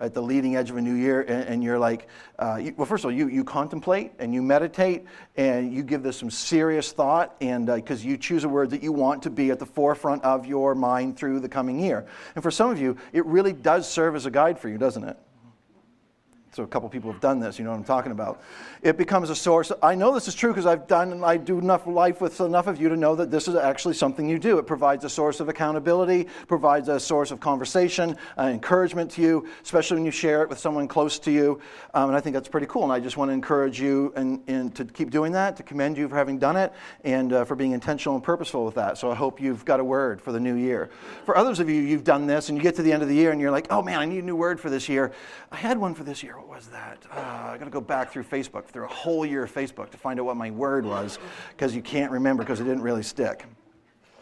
at the leading edge of a new year and, and you're like, uh, you, well, first of all, you, you contemplate and you meditate and you give this some serious thought, and because uh, you choose a word that you want to be at the forefront of your mind through the coming year. And for some of you, it really does serve as a guide for you, doesn't it? So a couple people have done this, you know what I'm talking about. It becomes a source. I know this is true because I've done I do enough life with enough of you to know that this is actually something you do. It provides a source of accountability, provides a source of conversation, uh, encouragement to you, especially when you share it with someone close to you. Um, and I think that's pretty cool. And I just want to encourage you and, and to keep doing that, to commend you for having done it, and uh, for being intentional and purposeful with that. So I hope you've got a word for the new year. For others of you, you've done this and you get to the end of the year and you're like, oh man, I need a new word for this year. I had one for this year was that? Uh, I got to go back through Facebook, through a whole year of Facebook to find out what my word was because you can't remember because it didn't really stick.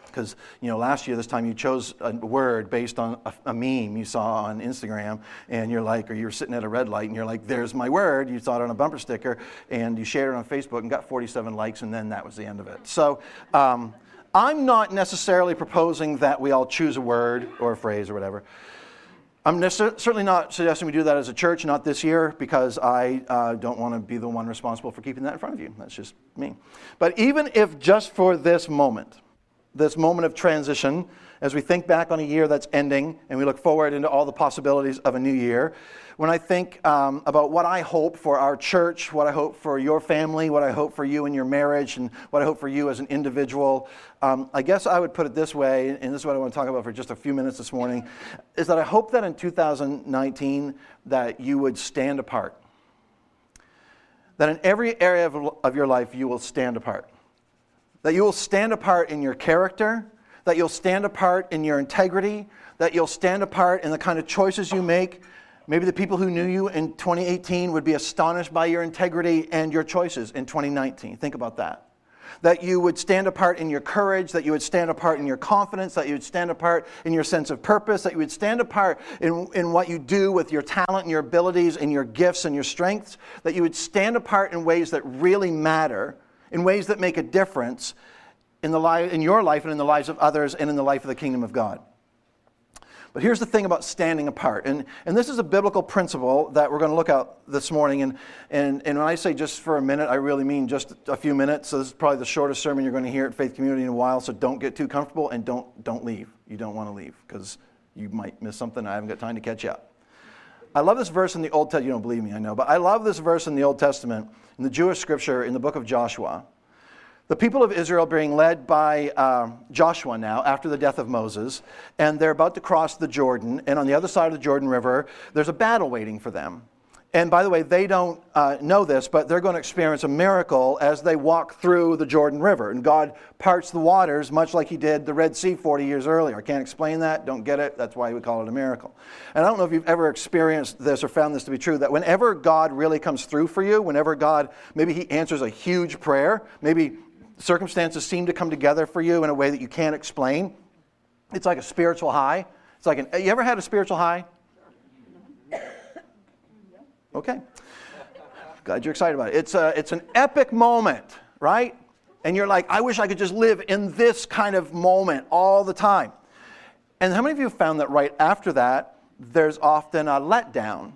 Because, you know, last year, this time you chose a word based on a, a, meme you saw on Instagram, and you're like, or you were sitting at a red light and you're like, there's my word. You saw it on a bumper sticker, and you shared it on Facebook and got 47 likes, and then that was the end of it. So, um, I'm not necessarily proposing that we all choose a word or a phrase or whatever. I'm certainly not suggesting we do that as a church, not this year, because I uh, don't want to be the one responsible for keeping that in front of you. That's just me. But even if just for this moment, this moment of transition, as we think back on a year that's ending and we look forward into all the possibilities of a new year, when I think um, about what I hope for our church, what I hope for your family, what I hope for you in your marriage, and what I hope for you as an individual, um, I guess I would put it this way, and this is what I want to talk about for just a few minutes this morning, is that I hope that in 2019 that you would stand apart. That in every area of, of your life you will stand apart. That you will stand apart in your character, that you'll stand apart in your integrity, that you'll stand apart in the kind of choices you make, Maybe the people who knew you in 2018 would be astonished by your integrity and your choices in 2019. Think about that. That you would stand apart in your courage, that you would stand apart in your confidence, that you would stand apart in your sense of purpose, that you would stand apart in, in what you do with your talent and your abilities and your gifts and your strengths, that you would stand apart in ways that really matter, in ways that make a difference in, the li- in your life and in the lives of others and in the life of the kingdom of God. But here's the thing about standing apart. And, and this is a biblical principle that we're going to look at this morning. And, and, and when I say just for a minute, I really mean just a few minutes. So this is probably the shortest sermon you're going to hear at Faith Community in a while. So don't get too comfortable and don't, don't leave. You don't want to leave because you might miss something. I haven't got time to catch up. I love this verse in the Old Testament. You don't believe me, I know. But I love this verse in the Old Testament, in the Jewish scripture, in the book of Joshua. The people of Israel being led by uh, Joshua now after the death of Moses, and they're about to cross the Jordan. And on the other side of the Jordan River, there's a battle waiting for them. And by the way, they don't uh, know this, but they're going to experience a miracle as they walk through the Jordan River. And God parts the waters, much like He did the Red Sea 40 years earlier. I can't explain that, don't get it. That's why we call it a miracle. And I don't know if you've ever experienced this or found this to be true that whenever God really comes through for you, whenever God, maybe He answers a huge prayer, maybe circumstances seem to come together for you in a way that you can't explain. It's like a spiritual high. It's like an, you ever had a spiritual high? Okay. Glad you're excited about it. It's, a, it's an epic moment, right? And you're like, I wish I could just live in this kind of moment all the time. And how many of you have found that right after that, there's often a letdown?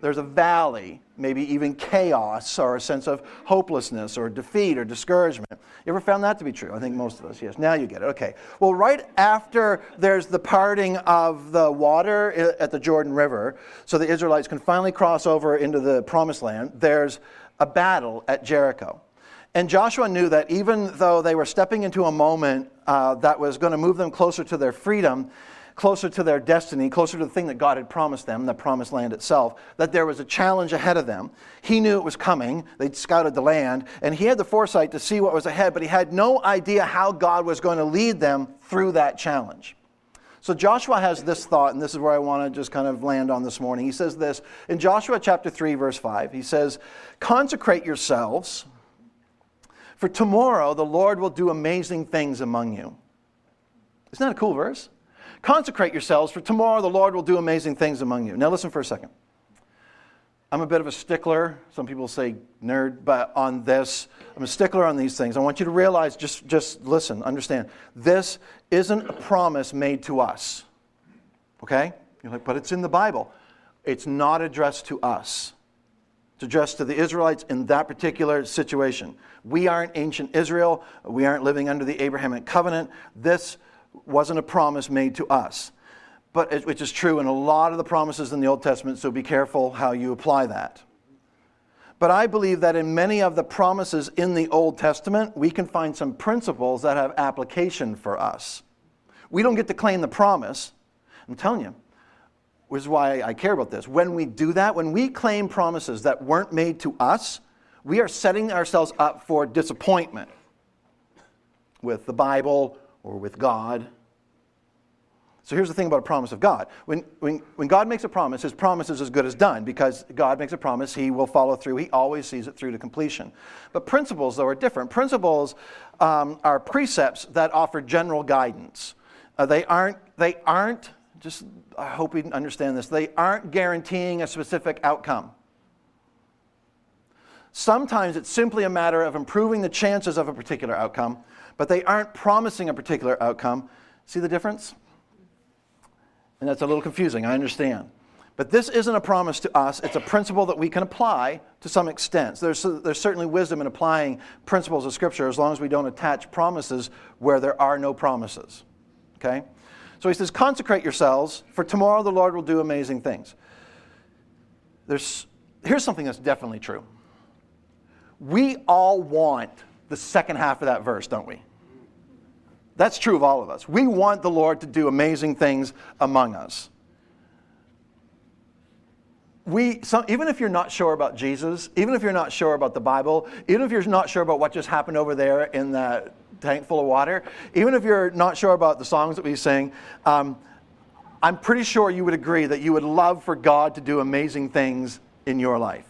There's a valley, maybe even chaos or a sense of hopelessness or defeat or discouragement. You ever found that to be true? I think most of us, yes. Now you get it. Okay. Well, right after there's the parting of the water at the Jordan River, so the Israelites can finally cross over into the promised land, there's a battle at Jericho. And Joshua knew that even though they were stepping into a moment uh, that was going to move them closer to their freedom, closer to their destiny, closer to the thing that God had promised them, the promised land itself, that there was a challenge ahead of them. He knew it was coming. They'd scouted the land, and he had the foresight to see what was ahead, but he had no idea how God was going to lead them through that challenge. So Joshua has this thought, and this is where I want to just kind of land on this morning. He says this in Joshua chapter 3, verse 5. He says, Consecrate yourselves, for tomorrow the Lord will do amazing things among you. Isn't that a cool verse? Consecrate yourselves, for tomorrow the Lord will do amazing things among you. Now, listen for a second. I'm a bit of a stickler. Some people say nerd, but on this, I'm a stickler on these things. I want you to realize, just, just listen, understand. This isn't a promise made to us. Okay? You're like, but it's in the Bible. It's not addressed to us. It's addressed to the Israelites in that particular situation. We aren't ancient Israel. We aren't living under the Abrahamic covenant. This wasn't a promise made to us, but it, which is true in a lot of the promises in the Old Testament, so be careful how you apply that. But I believe that in many of the promises in the Old Testament, we can find some principles that have application for us. We don't get to claim the promise. I'm telling you, which is why I care about this. When we do that, when we claim promises that weren't made to us, we are setting ourselves up for disappointment with the Bible or with God. So here's the thing about a promise of God. When, when, when God makes a promise, his promise is as good as done because God makes a promise, he will follow through. He always sees it through to completion. But principles, though, are different. Principles um, are precepts that offer general guidance. Uh, they, aren't, they aren't, just I hope you understand this, they aren't guaranteeing a specific outcome. Sometimes it's simply a matter of improving the chances of a particular outcome, but they aren't promising a particular outcome. See the difference? And that's a little confusing, I understand. But this isn't a promise to us, it's a principle that we can apply to some extent. There's, there's certainly wisdom in applying principles of Scripture as long as we don't attach promises where there are no promises. Okay? So he says, Consecrate yourselves, for tomorrow the Lord will do amazing things. There's, here's something that's definitely true. We all want the second half of that verse, don't we? That's true of all of us. We want the Lord to do amazing things among us. We, some, even if you're not sure about Jesus, even if you're not sure about the Bible, even if you're not sure about what just happened over there in that tank full of water, even if you're not sure about the songs that we sing, um, I'm pretty sure you would agree that you would love for God to do amazing things in your life.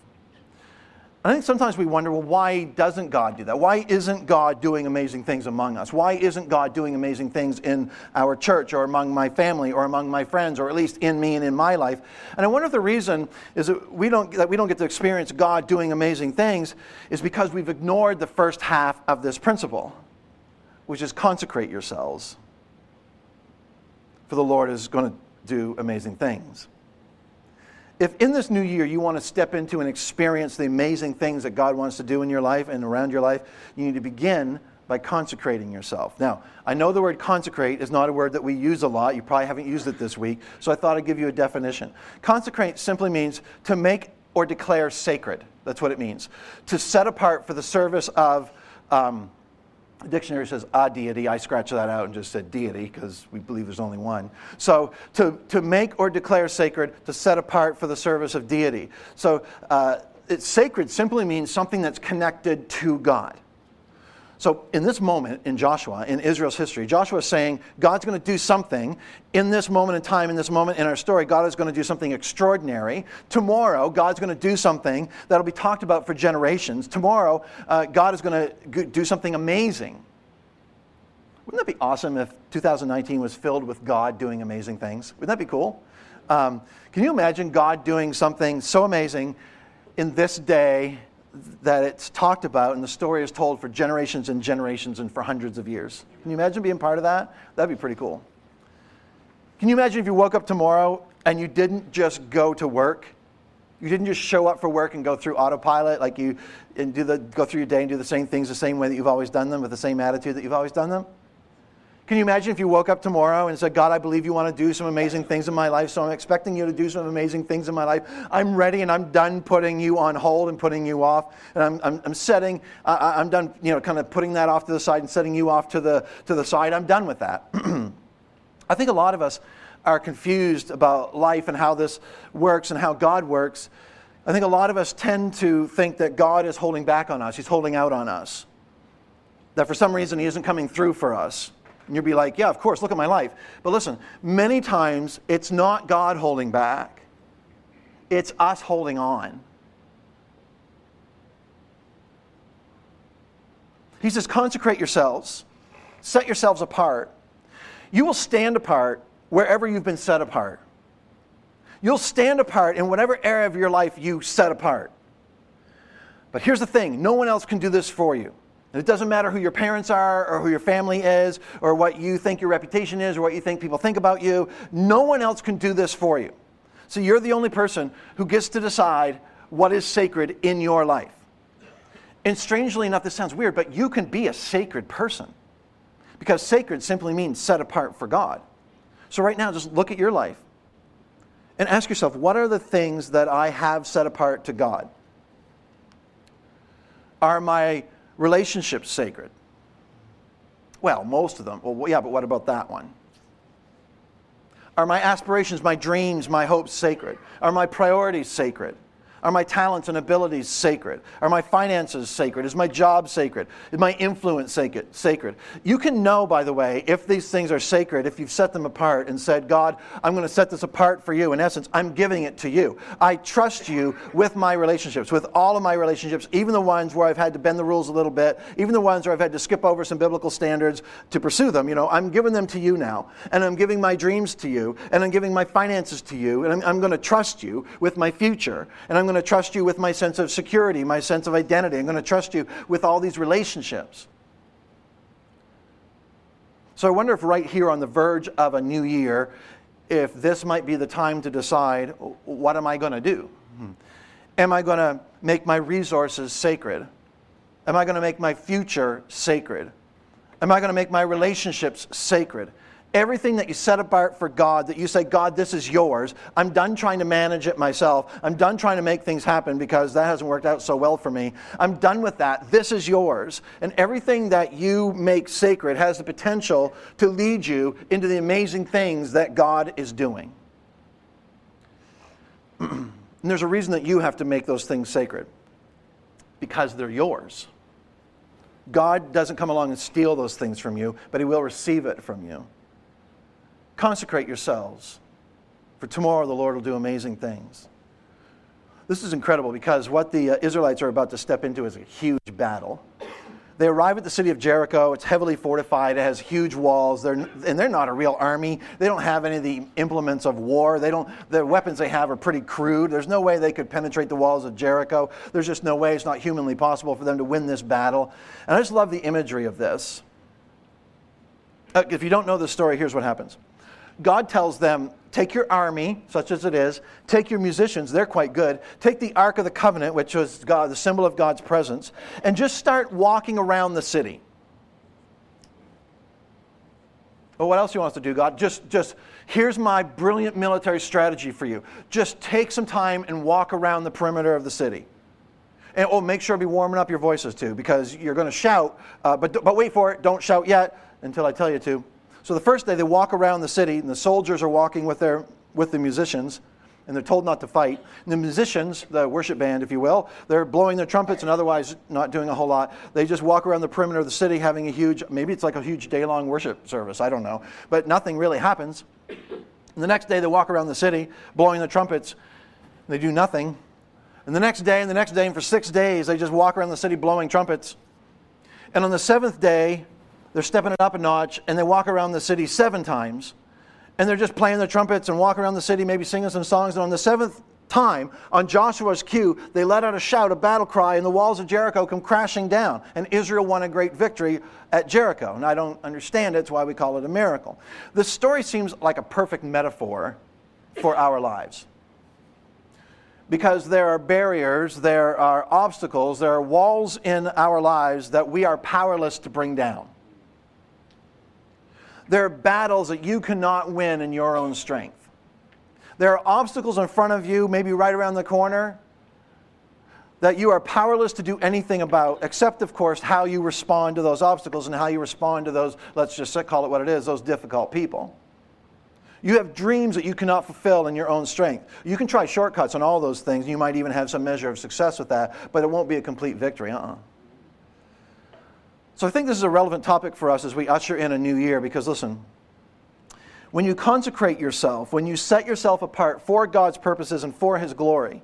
I think sometimes we wonder, well, why doesn't God do that? Why isn't God doing amazing things among us? Why isn't God doing amazing things in our church or among my family or among my friends or at least in me and in my life? And I wonder if the reason is that we don't, that we don't get to experience God doing amazing things is because we've ignored the first half of this principle, which is consecrate yourselves. For the Lord is going to do amazing things if in this new year you want to step into and experience the amazing things that God wants to do in your life and around your life, you need to begin by consecrating yourself. Now, I know the word consecrate is not a word that we use a lot. You probably haven't used it this week, so I thought I'd give you a definition. Consecrate simply means to make or declare sacred. That's what it means. To set apart for the service of. Um, the dictionary says a deity. I scratched that out and just said deity because we believe there's only one. So to, to make or declare sacred, to set apart for the service of deity. So uh, it's sacred simply means something that's connected to God. So, in this moment in Joshua, in Israel's history, Joshua is saying God's going to do something in this moment in time, in this moment in our story. God is going to do something extraordinary. Tomorrow, God's going to do something that'll be talked about for generations. Tomorrow, uh, God is going to do something amazing. Wouldn't that be awesome if 2019 was filled with God doing amazing things? Wouldn't that be cool? Um, can you imagine God doing something so amazing in this day that it's talked about and the story is told for generations and generations and for hundreds of years. Can you imagine being part of that? That'd be pretty cool. Can you imagine if you woke up tomorrow and you didn't just go to work? You didn't just show up for work and go through autopilot, like you and do the, go through your day and do the same things the same way that you've always done them with the same attitude that you've always done them? Can you imagine if you woke up tomorrow and said, God, I believe you want to do some amazing things in my life, so I'm expecting you to do some amazing things in my life. I'm ready and I'm done putting you on hold and putting you off. And I'm, I'm, I'm setting, I'm done, you know, kind of putting that off to the side and setting you off to the, to the side. I'm done with that. I think a lot of us are confused about life and how this works and how God works. I think a lot of us tend to think that God is holding back on us, He's holding out on us. That for some reason He isn't coming through for us. And you'll be like, yeah, of course, look at my life. But listen, many times it's not God holding back, it's us holding on. He says, consecrate yourselves, set yourselves apart. You will stand apart wherever you've been set apart. You'll stand apart in whatever area of your life you set apart. But here's the thing no one else can do this for you. And it doesn't matter who your parents are or who your family is or what you think your reputation is or what you think people think about you. No one else can do this for you. So you're the only person who gets to decide what is sacred in your life. And strangely enough, this sounds weird, but you can be a sacred person because sacred simply means set apart for God. So, right now, just look at your life and ask yourself what are the things that I have set apart to God? Are my relationships sacred? Well, most of them. Well, yeah, but what about that one? Are my aspirations, my dreams, my hopes sacred? Are my priorities sacred? Are my talents and abilities sacred? Are my finances sacred? Is my job sacred? Is my influence sacred? You can know, by the way, if these things are sacred, if you've set them apart and said, God, I'm going to set this apart for you. In essence, I'm giving it to you. I trust you with my relationships, with all of my relationships, even the ones where I've had to bend the rules a little bit, even the ones where I've had to skip over some biblical standards to pursue them. You know, I'm giving them to you now. And I'm giving my dreams to you. And I'm giving my finances to you. And I'm, I'm going to trust you with my future. And I'm going to trust you with my sense of security, my sense of identity. I'm going to trust you with all these relationships. So I wonder if right here on the verge of a new year, if this might be the time to decide what am I going to do? Hmm. Am I going to make my resources sacred? Am I going to make my future sacred? Am I going to make my relationships sacred? Everything that you set apart for God, that you say, God, this is yours, I'm done trying to manage it myself. I'm done trying to make things happen because that hasn't worked out so well for me. I'm done with that. This is yours. And everything that you make sacred has the potential to lead you into the amazing things that God is doing. and there's a reason that you have to make those things sacred because they're yours. God doesn't come along and steal those things from you, but He will receive it from you. Consecrate yourselves, for tomorrow the Lord will do amazing things. This is incredible because what the uh, Israelites are about to step into is a huge battle. They arrive at the city of Jericho. It's heavily fortified. It has huge walls. They're, and they're not a real army. They don't have any of the implements of war. They don't, the weapons they have are pretty crude. There's no way they could penetrate the walls of Jericho. There's just no way. It's not humanly possible for them to win this battle. And I just love the imagery of this. Uh, if you don't know the story, here's what happens. God tells them, take your army, such as it is, take your musicians, they're quite good, take the Ark of the Covenant, which was God, the symbol of God's presence, and just start walking around the city. Well, what else do you want us to do, God? Just, just here's my brilliant military strategy for you. Just take some time and walk around the perimeter of the city. And oh, make sure to be warming up your voices too, because you're going to shout, uh, but, but wait for it. Don't shout yet until I tell you to. So the first day they walk around the city, and the soldiers are walking with, their, with the musicians, and they're told not to fight. And the musicians, the worship band, if you will, they're blowing their trumpets and otherwise not doing a whole lot. They just walk around the perimeter of the city having a huge, maybe it's like a huge day long worship service, I don't know. But nothing really happens. And the next day they walk around the city blowing the trumpets. They do nothing. And the next day and the next day, and for six days, they just walk around the city blowing trumpets. And on the seventh day, they're stepping it up a notch and they walk around the city seven times and they're just playing their trumpets and walk around the city, maybe singing some songs. And on the seventh time, on Joshua's cue, they let out a shout, a battle cry, and the walls of Jericho come crashing down. And Israel won a great victory at Jericho. And I don't understand it, it's why we call it a miracle. This story seems like a perfect metaphor for our lives. Because there are barriers, there are obstacles, there are walls in our lives that we are powerless to bring down. There are battles that you cannot win in your own strength. There are obstacles in front of you, maybe right around the corner, that you are powerless to do anything about, except, of course, how you respond to those obstacles and how you respond to those, let's just call it what it is, those difficult people. You have dreams that you cannot fulfill in your own strength. You can try shortcuts on all those things. You might even have some measure of success with that, but it won't be a complete victory. Uh uh-uh. So I think this is a relevant topic for us as we usher in a new year because listen, when you consecrate yourself, when you set yourself apart for God's purposes and for His glory,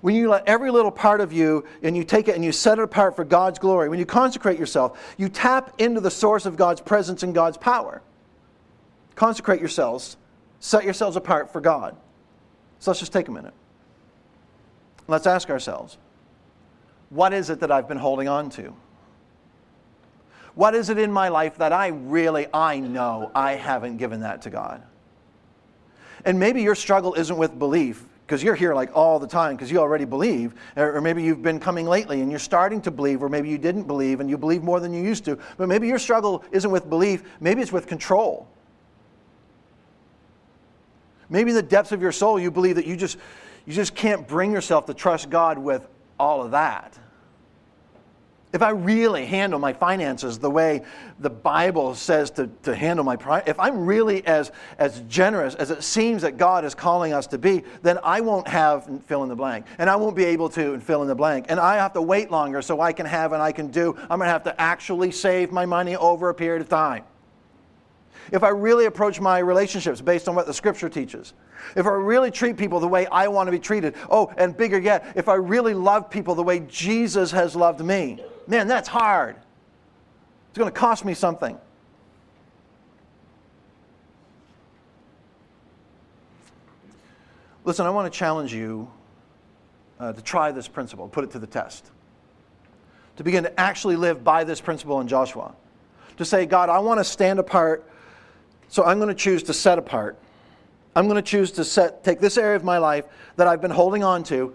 when you let every little part of you and you take it and you set it apart for God's glory, when you consecrate yourself, you tap into the source of God's presence and God's power. Consecrate yourselves, set yourselves apart for God. So let's just take a minute. Let's ask ourselves what is it that I've been holding on to? What is it in my life that I really, I know I haven't given that to God? And maybe your struggle isn't with belief, because you're here like all the time because you already believe, or maybe you've been coming lately and you're starting to believe, or maybe you didn't believe and you believe more than you used to. But maybe your struggle isn't with belief, maybe it's with control. Maybe in the depths of your soul you believe that you just you just can't bring yourself to trust God with all of that. If I really handle my finances the way the Bible says to, to handle my if I'm really as, as generous as it seems that God is calling us to be, then I won't have fill in the blank. And I won't be able to fill in the blank. And I have to wait longer so I can have and I can do. I'm going to have to actually save my money over a period of time if I really approach my relationships based on what the scripture teaches, if I really treat people the way I want to be treated, oh, and bigger yet, if I really love people the way Jesus has loved me, man, that's hard. It's going to cost me something. Listen, I want to challenge you uh, to try this principle, put it to the test, to begin to actually live by this principle in Joshua. To say, God, I want to stand apart so I'm going to choose to set apart. I'm going to choose to set, take this area of my life that I've been holding on to,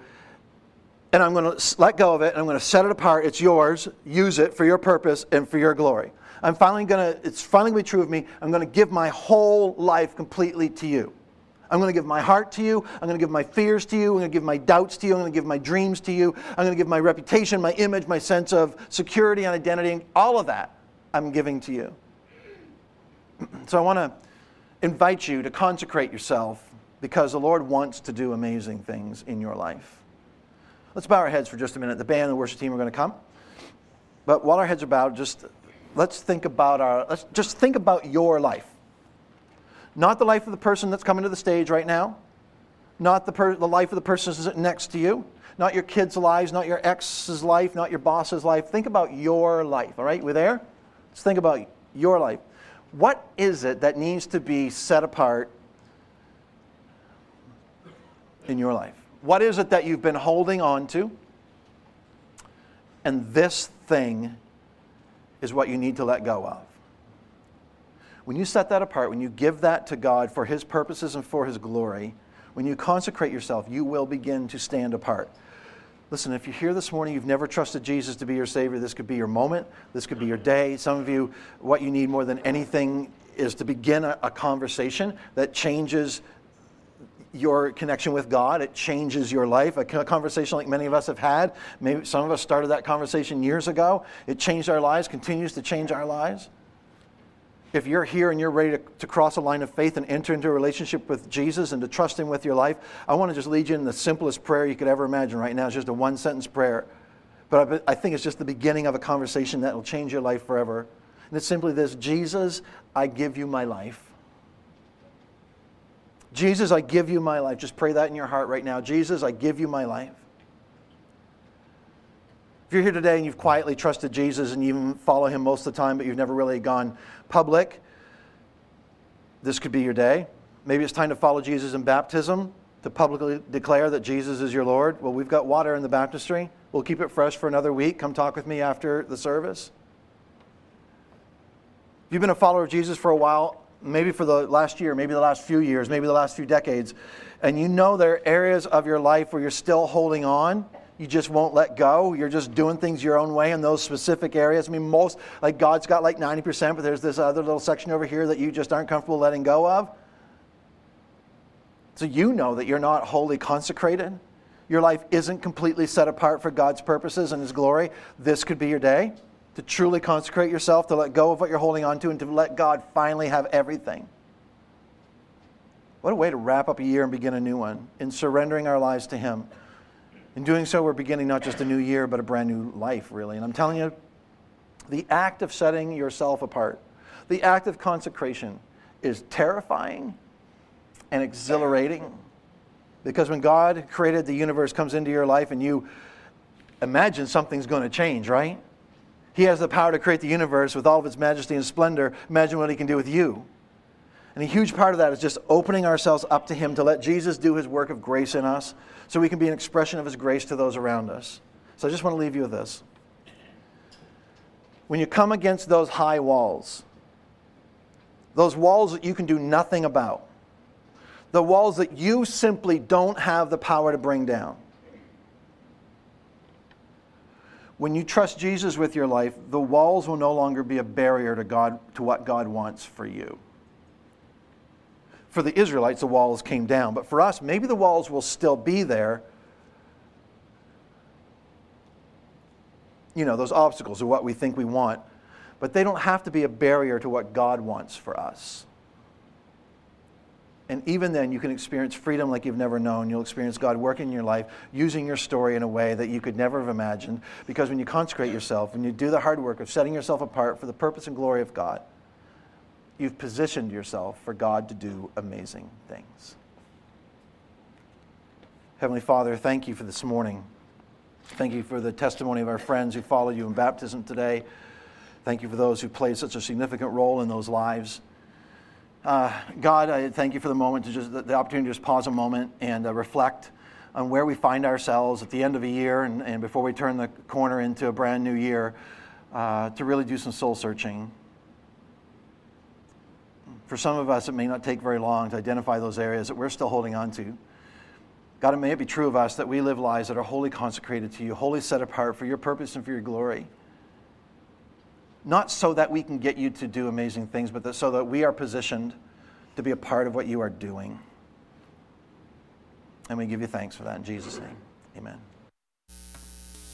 and I'm going to let go of it, and I'm going to set it apart. It's yours. Use it for your purpose and for your glory. I'm finally going to, it's finally going to be true of me. I'm going to give my whole life completely to you. I'm going to give my heart to you. I'm going to give my fears to you. I'm going to give my doubts to you. I'm going to give my dreams to you. I'm going to give my reputation, my image, my sense of security and identity, and all of that I'm giving to you. So I want to invite you to consecrate yourself because the Lord wants to do amazing things in your life. Let's bow our heads for just a minute. The band and the worship team are going to come. But while our heads are bowed, just let's think about our let's just think about your life. Not the life of the person that's coming to the stage right now, not the, per, the life of the person next to you, not your kids' lives, not your ex's life, not your boss's life. Think about your life, all right? We're there? Let's think about your life what is it that needs to be set apart in your life? What is it that you've been holding on to? And this thing is what you need to let go of. When you set that apart, when you give that to God for His purposes and for His glory, when you consecrate yourself, you will begin to stand apart. Listen, if you're here this morning, you've never trusted Jesus to be your Savior, this could be your moment. This could be your day. Some of you, what you need more than anything is to begin a, a conversation that changes your connection with God. It changes your life. A conversation like many of us have had. Maybe some of us started that conversation years ago. It changed our lives, continues to change our lives if you're here and you're ready to, to, cross a line of faith and enter into a relationship with Jesus and to trust Him with your life, I want to just lead you in the simplest prayer you could ever imagine right now. It's just a one sentence prayer. But I, I think it's just the beginning of a conversation that will change your life forever. And it's simply this Jesus, I give you my life. Jesus, I give you my life. Just pray that in your heart right now. Jesus, I give you my life. If you're here today and you've quietly trusted Jesus and you follow him most of the time, but you've never really gone public, this could be your day. Maybe it's time to follow Jesus in baptism, to publicly declare that Jesus is your Lord. Well, we've got water in the baptistry. We'll keep it fresh for another week. Come talk with me after the service. If you've been a follower of Jesus for a while, maybe for the last year, maybe the last few years, maybe the last few decades, and you know there are areas of your life where you're still holding on, you just won't let go. You're just doing things your own way in those specific areas. I mean, most, like God's got like 90%, but there's this other little section over here that you just aren't comfortable letting go of. So you know that you're not wholly consecrated. Your life isn't completely set apart for God's purposes and His glory. This could be your day to truly consecrate yourself, to let go of what you're holding on to, and to let God finally have everything. What a way to wrap up a year and begin a new one in surrendering our lives to Him. In doing so, we're beginning not just a new year, but a brand new life, really. And I'm telling you, the act of setting yourself apart, the act of consecration, is terrifying and exhilarating. Because when God created the universe, comes into your life, and you imagine something's going to change, right? He has the power to create the universe with all of its majesty and splendor. Imagine what He can do with you. And a huge part of that is just opening ourselves up to Him to let Jesus do His work of grace in us so we can be an expression of His grace to those around us. So I just want to leave you with this. When you come against those high walls, those walls that you can do nothing about, the walls that you simply don't have the power to bring down. When you trust Jesus with your life, the walls will no longer be a barrier to God to what God wants for you. For the Israelites, the walls came down, but for us, maybe the walls will still be there. You know, those obstacles are what we think we want, but they don't have to be a barrier to what God wants for us. And even then, you can experience freedom like you've never known. You'll experience God working in your life, using your story in a way that you could never have imagined. Because when you consecrate yourself, when you do the hard work of setting yourself apart for the purpose and glory of God, you've positioned yourself for God to do amazing things. Heavenly Father, thank you for this morning. Thank you for the testimony of our friends who followed you in baptism today. Thank you for those who played such a significant role in those lives. Uh, God, I thank you for the moment to just the, the opportunity to just pause a moment and uh, reflect on where we find ourselves at the end of a year and, and before we turn the corner into a brand new year, uh, to really do some soul searching. For some of us, it may not take very long to identify those areas that we're still holding on to. God, it may it be true of us that we live lives that are wholly consecrated to you, wholly set apart for your purpose and for your glory not so that we can get you to do amazing things, but so that we are positioned to be a part of what you are doing. And we give you thanks for that in Jesus' name. Amen.